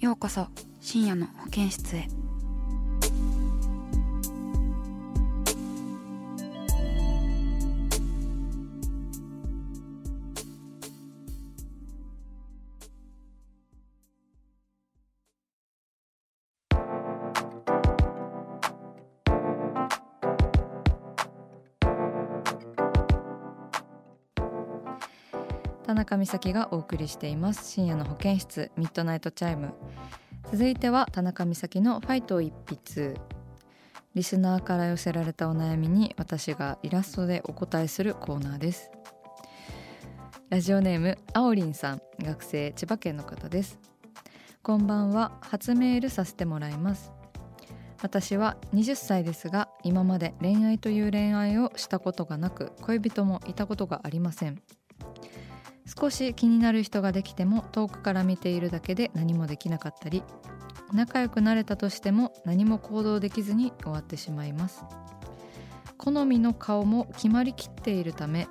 ようこそ深夜の保健室へ。田中美咲がお送りしています。深夜の保健室ミッドナイトチャイム。続いては田中美咲のファイト一筆。リスナーから寄せられたお悩みに私がイラストでお答えするコーナーです。ラジオネームあおりんさん学生千葉県の方です。こんばんは。初メールさせてもらいます。私は20歳ですが今まで恋愛という恋愛をしたことがなく恋人もいたことがありません。少し気になる人ができても遠くから見ているだけで何もできなかったり仲良くなれたとしても何も行動できずに終わってしまいます。好みの顔も決まりきっているため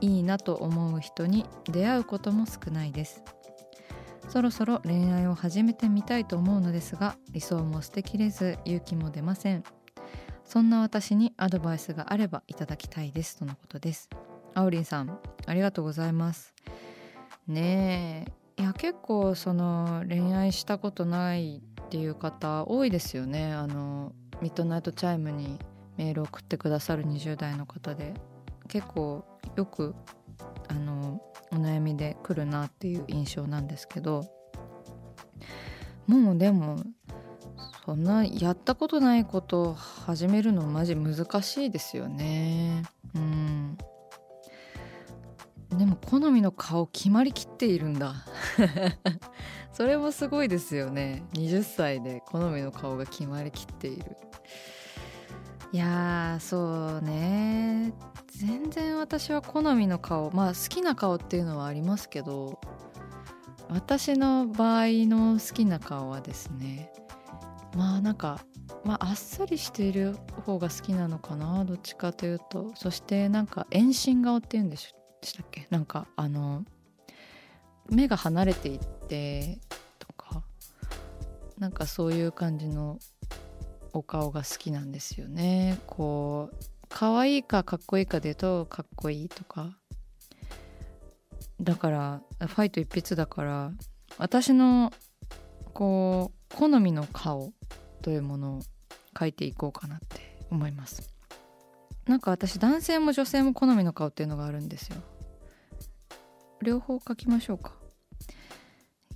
いいなと思う人に出会うことも少ないです。そろそろ恋愛を始めてみたいと思うのですが理想も捨てきれず勇気も出ません。そんな私にアドバイスがあればいただきたいです。とのことです。あおりんさんありがとうございます。ねえ。いや結構その恋愛したことないっていう方多いですよね。あのミッドナイトチャイムにメール送ってくださる20代の方で。結構よくあのお悩みで来るなっていう印象なんですけど。もうでもそんなやったことないことを始めるのマジ難しいですよね。うん。好みの顔決まりきっているんだ。それもすごいですよね。20歳で好みの顔が決まりきっている。いやそうね。全然私は好みの顔まあ好きな顔っていうのはありますけど私の場合の好きな顔はですねまあなんかまああっさりしている方が好きなのかなどっちかというと。そしてなんか遠心顔っていうんでしょしたっけ？なんかあの目が離れていってとかなんかそういう感じのお顔が好きなんですよね。こう可愛いかかっこいいかで言うとかっこいいとか。だからファイト一筆だから私のこう好みの顔というものを描いていこうかなって思います。なんか私男性も女性も好みの顔っていうのがあるんですよ。両方描きましょうか。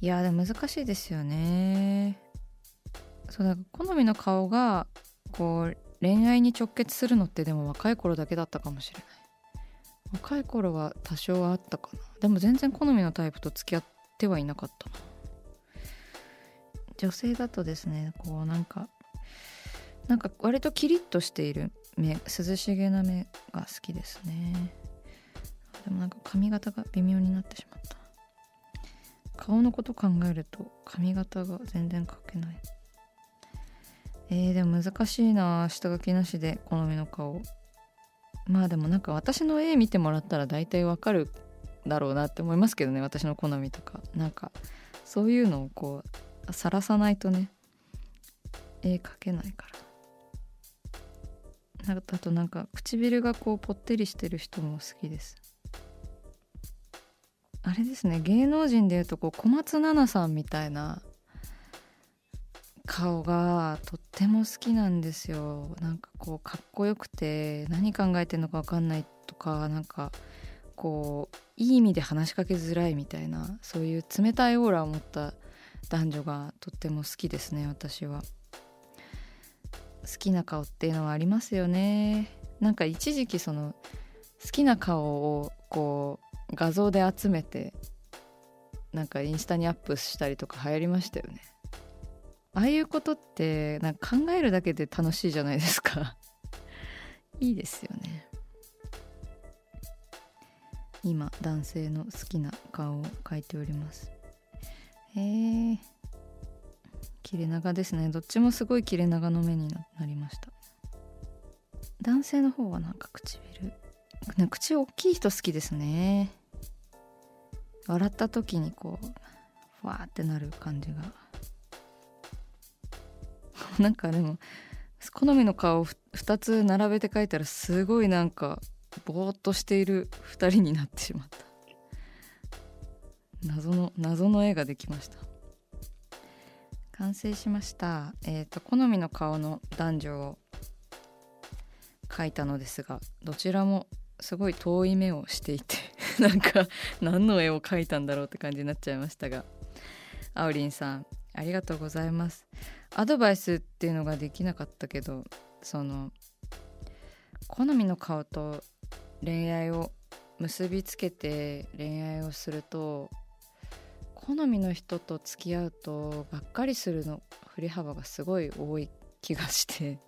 いやでも難しいですよね。そうだ好みの顔がこう恋愛に直結するのってでも若い頃だけだったかもしれない。若い頃は多少はあったかな。でも全然好みのタイプと付き合ってはいなかった女性だとですねこうなんかなんか割とキリッとしている目涼しげな目が好きですね。でもなんか髪型が微妙になってしまった。顔のこと考えると髪型が全然描けない。えー、でも難しいな。下書きなしで好みの顔。まあでもなんか私の絵見てもらったら大体わかるだろうなって思いますけどね。私の好みとか。なんかそういうのをこうさらさないとね。絵描けないから。あとなんか唇がこうぽってりしてる人も好きです。あれですね芸能人でいうとこう小松菜奈さんみたいな顔がとっても好きなんですよ。なんかこうかっこよくて何考えてんのか分かんないとかなんかこういい意味で話しかけづらいみたいなそういう冷たいオーラを持った男女がとっても好きですね私は。好きな顔っていうのはありますよね。なんか一時期その好きな顔をこう画像で集めてなんかインスタにアップしたりとか流行りましたよね。ああいうことってなんか考えるだけで楽しいじゃないですか。いいですよね。今男性の好きな顔を描いております。へえ切れ長ですね。どっちもすごい切れ長の目になりました。男性の方はなんか唇。口大きい人好きですね。笑った時にこうふわーってなる感じが。なんかでも好みの顔を2つ並べて描いたらすごいなんかぼーっとしている2人になってしまった。謎の謎の絵ができました。完成しました。えっ、ー、と好みの顔の男女を描いたのですがどちらもすごい遠い目をしていて。なんか何の絵を描いたんだろうって感じになっちゃいましたが。あおりんさんありがとうございます。アドバイスっていうのができなかったけどその好みの顔と恋愛を結びつけて恋愛をすると好みの人と付き合うとがっかりするの振り幅がすごい多い気がして。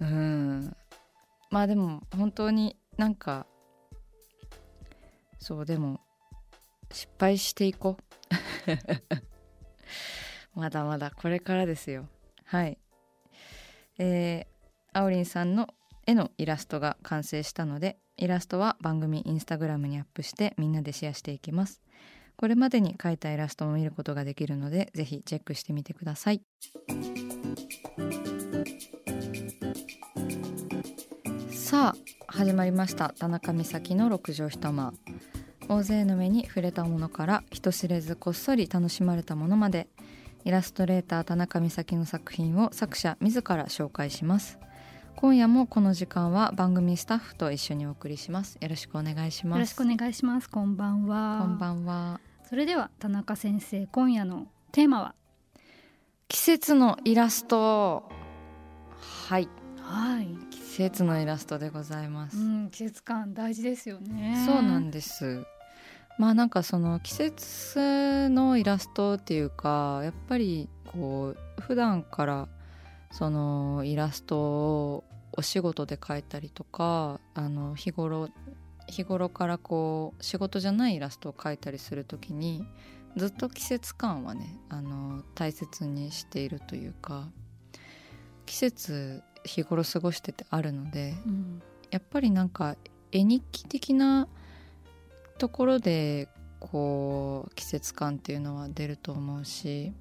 うん。まあでも本当になんかそうでも失敗していこう。まだまだこれからですよ。はい。えー、あおりんさんの絵のイラストが完成したのでイラストは番組インスタグラムにアップしてみんなでシェアしていきます。これまでに描いたイラストも見ることができるのでぜひチェックしてみてください。さあ始まりました。田中美咲の六畳一間。大勢の目に触れたものから人知れずこっそり楽しまれたものまでイラストレーター田中美咲の作品を作者自ら紹介します。今夜もこの時間は番組スタッフと一緒にお送りします。よろしくお願いします。よろしくお願いします。こんばんは。こんばんは。それでは田中先生今夜のテーマは？季節のイラスト。はい。はい。季節のイラストでございます、うん、季節感大事ですよね。そうなんですまあなんかその季節のイラストっていうかやっぱりこう普段からそのイラストをお仕事で描いたりとかあの日頃日頃からこう仕事じゃないイラストを描いたりする時にずっと季節感はねあの大切にしているというか季節日頃過ごしててあるので、うん、やっぱりなんか絵日記的なところでこう季節感っていうのは出ると思うし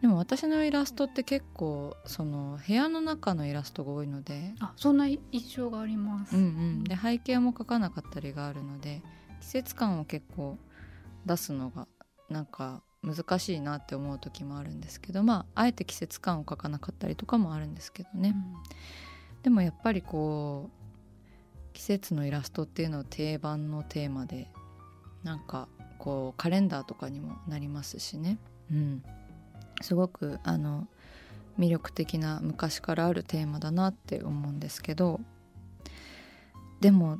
でも私のイラストって結構その部屋の中のイラストが多いのであそんな印象があります、うんうん、で背景も描かなかったりがあるので季節感を結構出すのがなんか難しいなって思う時もあるんですけどまああえて季節感を描かなかったりとかもあるんですけどね、うん、でもやっぱりこう季節のイラストっていうのは定番のテーマでなんかこうカレンダーとかにもなりますしね、うん、すごくあの魅力的な昔からあるテーマだなって思うんですけどでも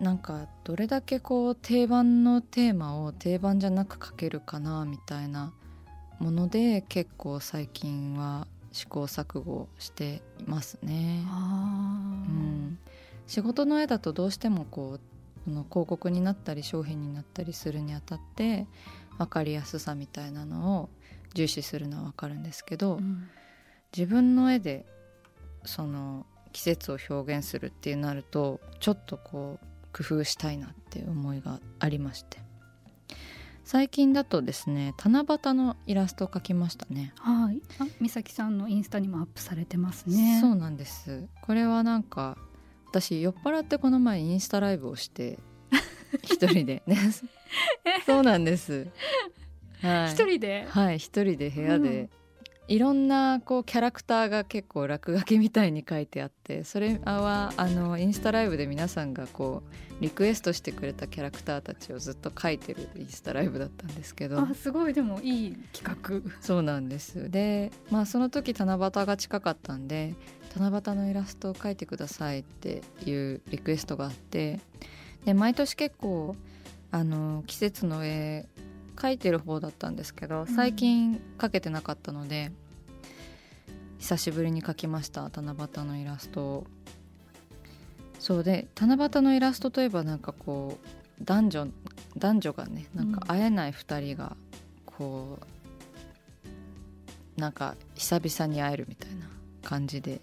なんかどれだけこう定番のテーマを定番じゃなく書けるかなみたいなもので結構最近は試行錯誤していますね。うん、仕事の絵だとどうしてもこうその広告になったり商品になったりするにあたって分かりやすさみたいなのを重視するのは分かるんですけど、うん、自分の絵でその季節を表現するってなるとちょっとこう工夫したいなっていう思いがありまして。最近だとですね七夕のイラストを描きましたね。はい。あ美咲さんのインスタにもアップされてますね。そうなんです。これはなんか私酔っ払ってこの前インスタライブをして 一人で。ね そうなんです。はい、一人で？はい一人で部屋で、いろんなこうキャラクターが結構落書きみたいに書いてあってそれはあのインスタライブで皆さんがこうリクエストしてくれたキャラクターたちをずっと描いてるインスタライブだったんですけど。あすごいでもいい企画。そうなんです。でまあその時七夕が近かったんで七夕のイラストを描いてくださいっていうリクエストがあってで毎年結構あの季節の絵描いてる方だったんですけど最近描けてなかったので、久しぶりに描きました七夕のイラストを。そうで七夕のイラストといえばなんかこう男女男女がねなんか会えない2人がこう、なんか久々に会えるみたいな感じで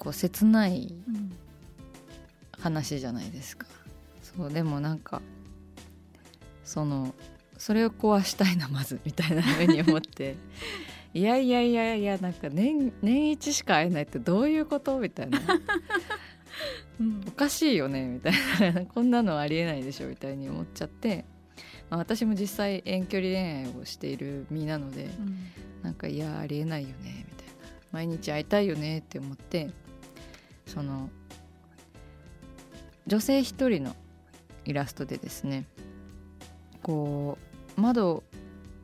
こう切ないうん話じゃないですか。そうでもなんかそのそれを壊したいなまずみたいなふうに思って。いやいやいやいやなんか年年一しか会えないってどういうこと？みたいな。うん。おかしいよねみたいな。こんなのありえないでしょみたいに思っちゃって、まあ、私も実際遠距離恋愛をしている身なのでうん。なんかいやありえないよねみたいな。毎日会いたいよねって思ってその女性一人のイラストでですねこう窓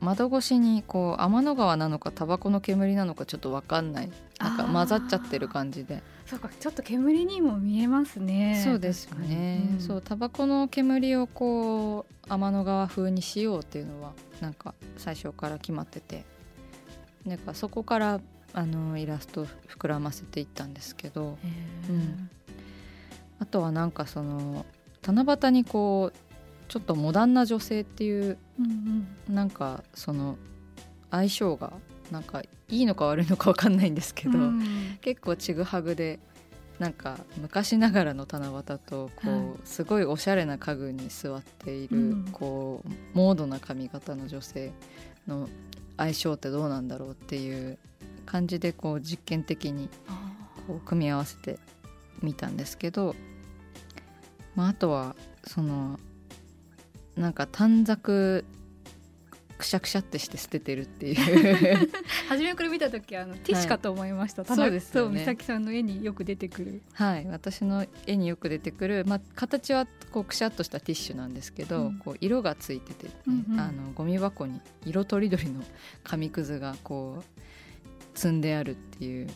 窓越しにこう天の川なのかタバコの煙なのかちょっと分かんない。なんか混ざっちゃってる感じで。そうかちょっと煙にも見えますね。そうですよね、確かに。そうタバコの煙をこう天の川風にしようっていうのはなんか最初から決まってて。なんかそこからあのイラストを膨らませていったんですけどうん。あとはなんかその七夕にこうちょっとモダンな女性っていううんうん。なんかその相性がなんかいいのか悪いのか分かんないんですけど、うん。結構ちぐはぐでなんか昔ながらの七夕とこう、はい。すごいおしゃれな家具に座っている、うん。こうモードな髪型の女性の相性ってどうなんだろうっていう感じでこう実験的にあこう組み合わせてみたんですけど、まあ、あとはそのなんか短冊くしゃくしゃってして捨ててるっていう。ー 初めから見た時あのティッシュかと思いました、ただそうですよね。そう美咲さんの絵によく出てくる。はい私の絵によく出てくる、まあ、形はこうくしゃっとしたティッシュなんですけど、うん。こう色がついてて、ねうんうん。あのゴミ箱に色とりどりの紙くずがこう積んであるっていう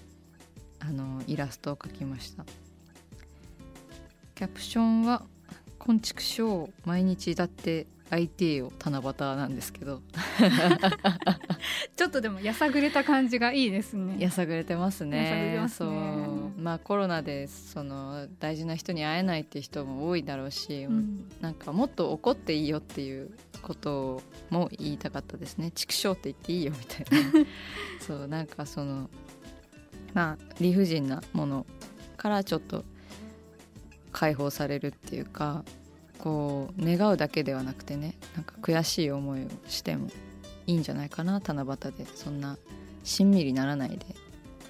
あのイラストを描きました。キャプションは「こんちくしょう毎日だって相手よ七夕」なんですけど。ちょっとでもやさぐれた感じがいいですね。やさぐれてますね。ね。そう。まあコロナでその大事な人に会えないって人も多いだろうし、うん。なんかもっと怒っていいよっていうことも言いたかったですね。畜生って言っていいよみたいな。そうなんかそのまあ理不尽なものからちょっと解放されるっていうかこう願うだけではなくてねなんか悔しい思いをしてもいいんじゃないかな七夕でそんなしんみりならないで。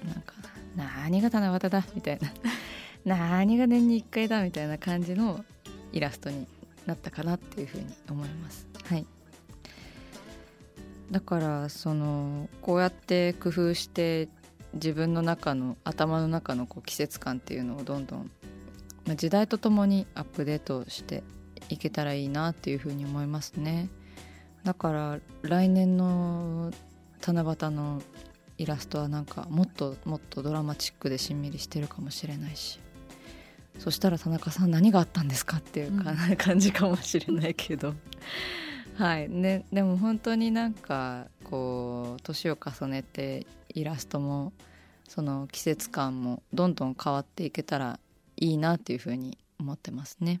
なんか何が七夕だみたいな。何が年に1回だみたいな感じのイラストになったかなっていうふうに思います。はい。だからそのこうやって工夫して自分の中の頭の中のこう季節感っていうのをどんどん、ま、時代とともにアップデートしていけたらいいなっていうふうに思いますね。だから来年の七夕のイラストはなんかもっともっとドラマチックでしんみりしてるかもしれないし。そしたら田中さん何があったんですかっていうか、感じかもしれないけど。はい。ねでも本当になんかこう年を重ねてイラストもその季節感もどんどん変わっていけたらいいなっていうふうに思ってますね。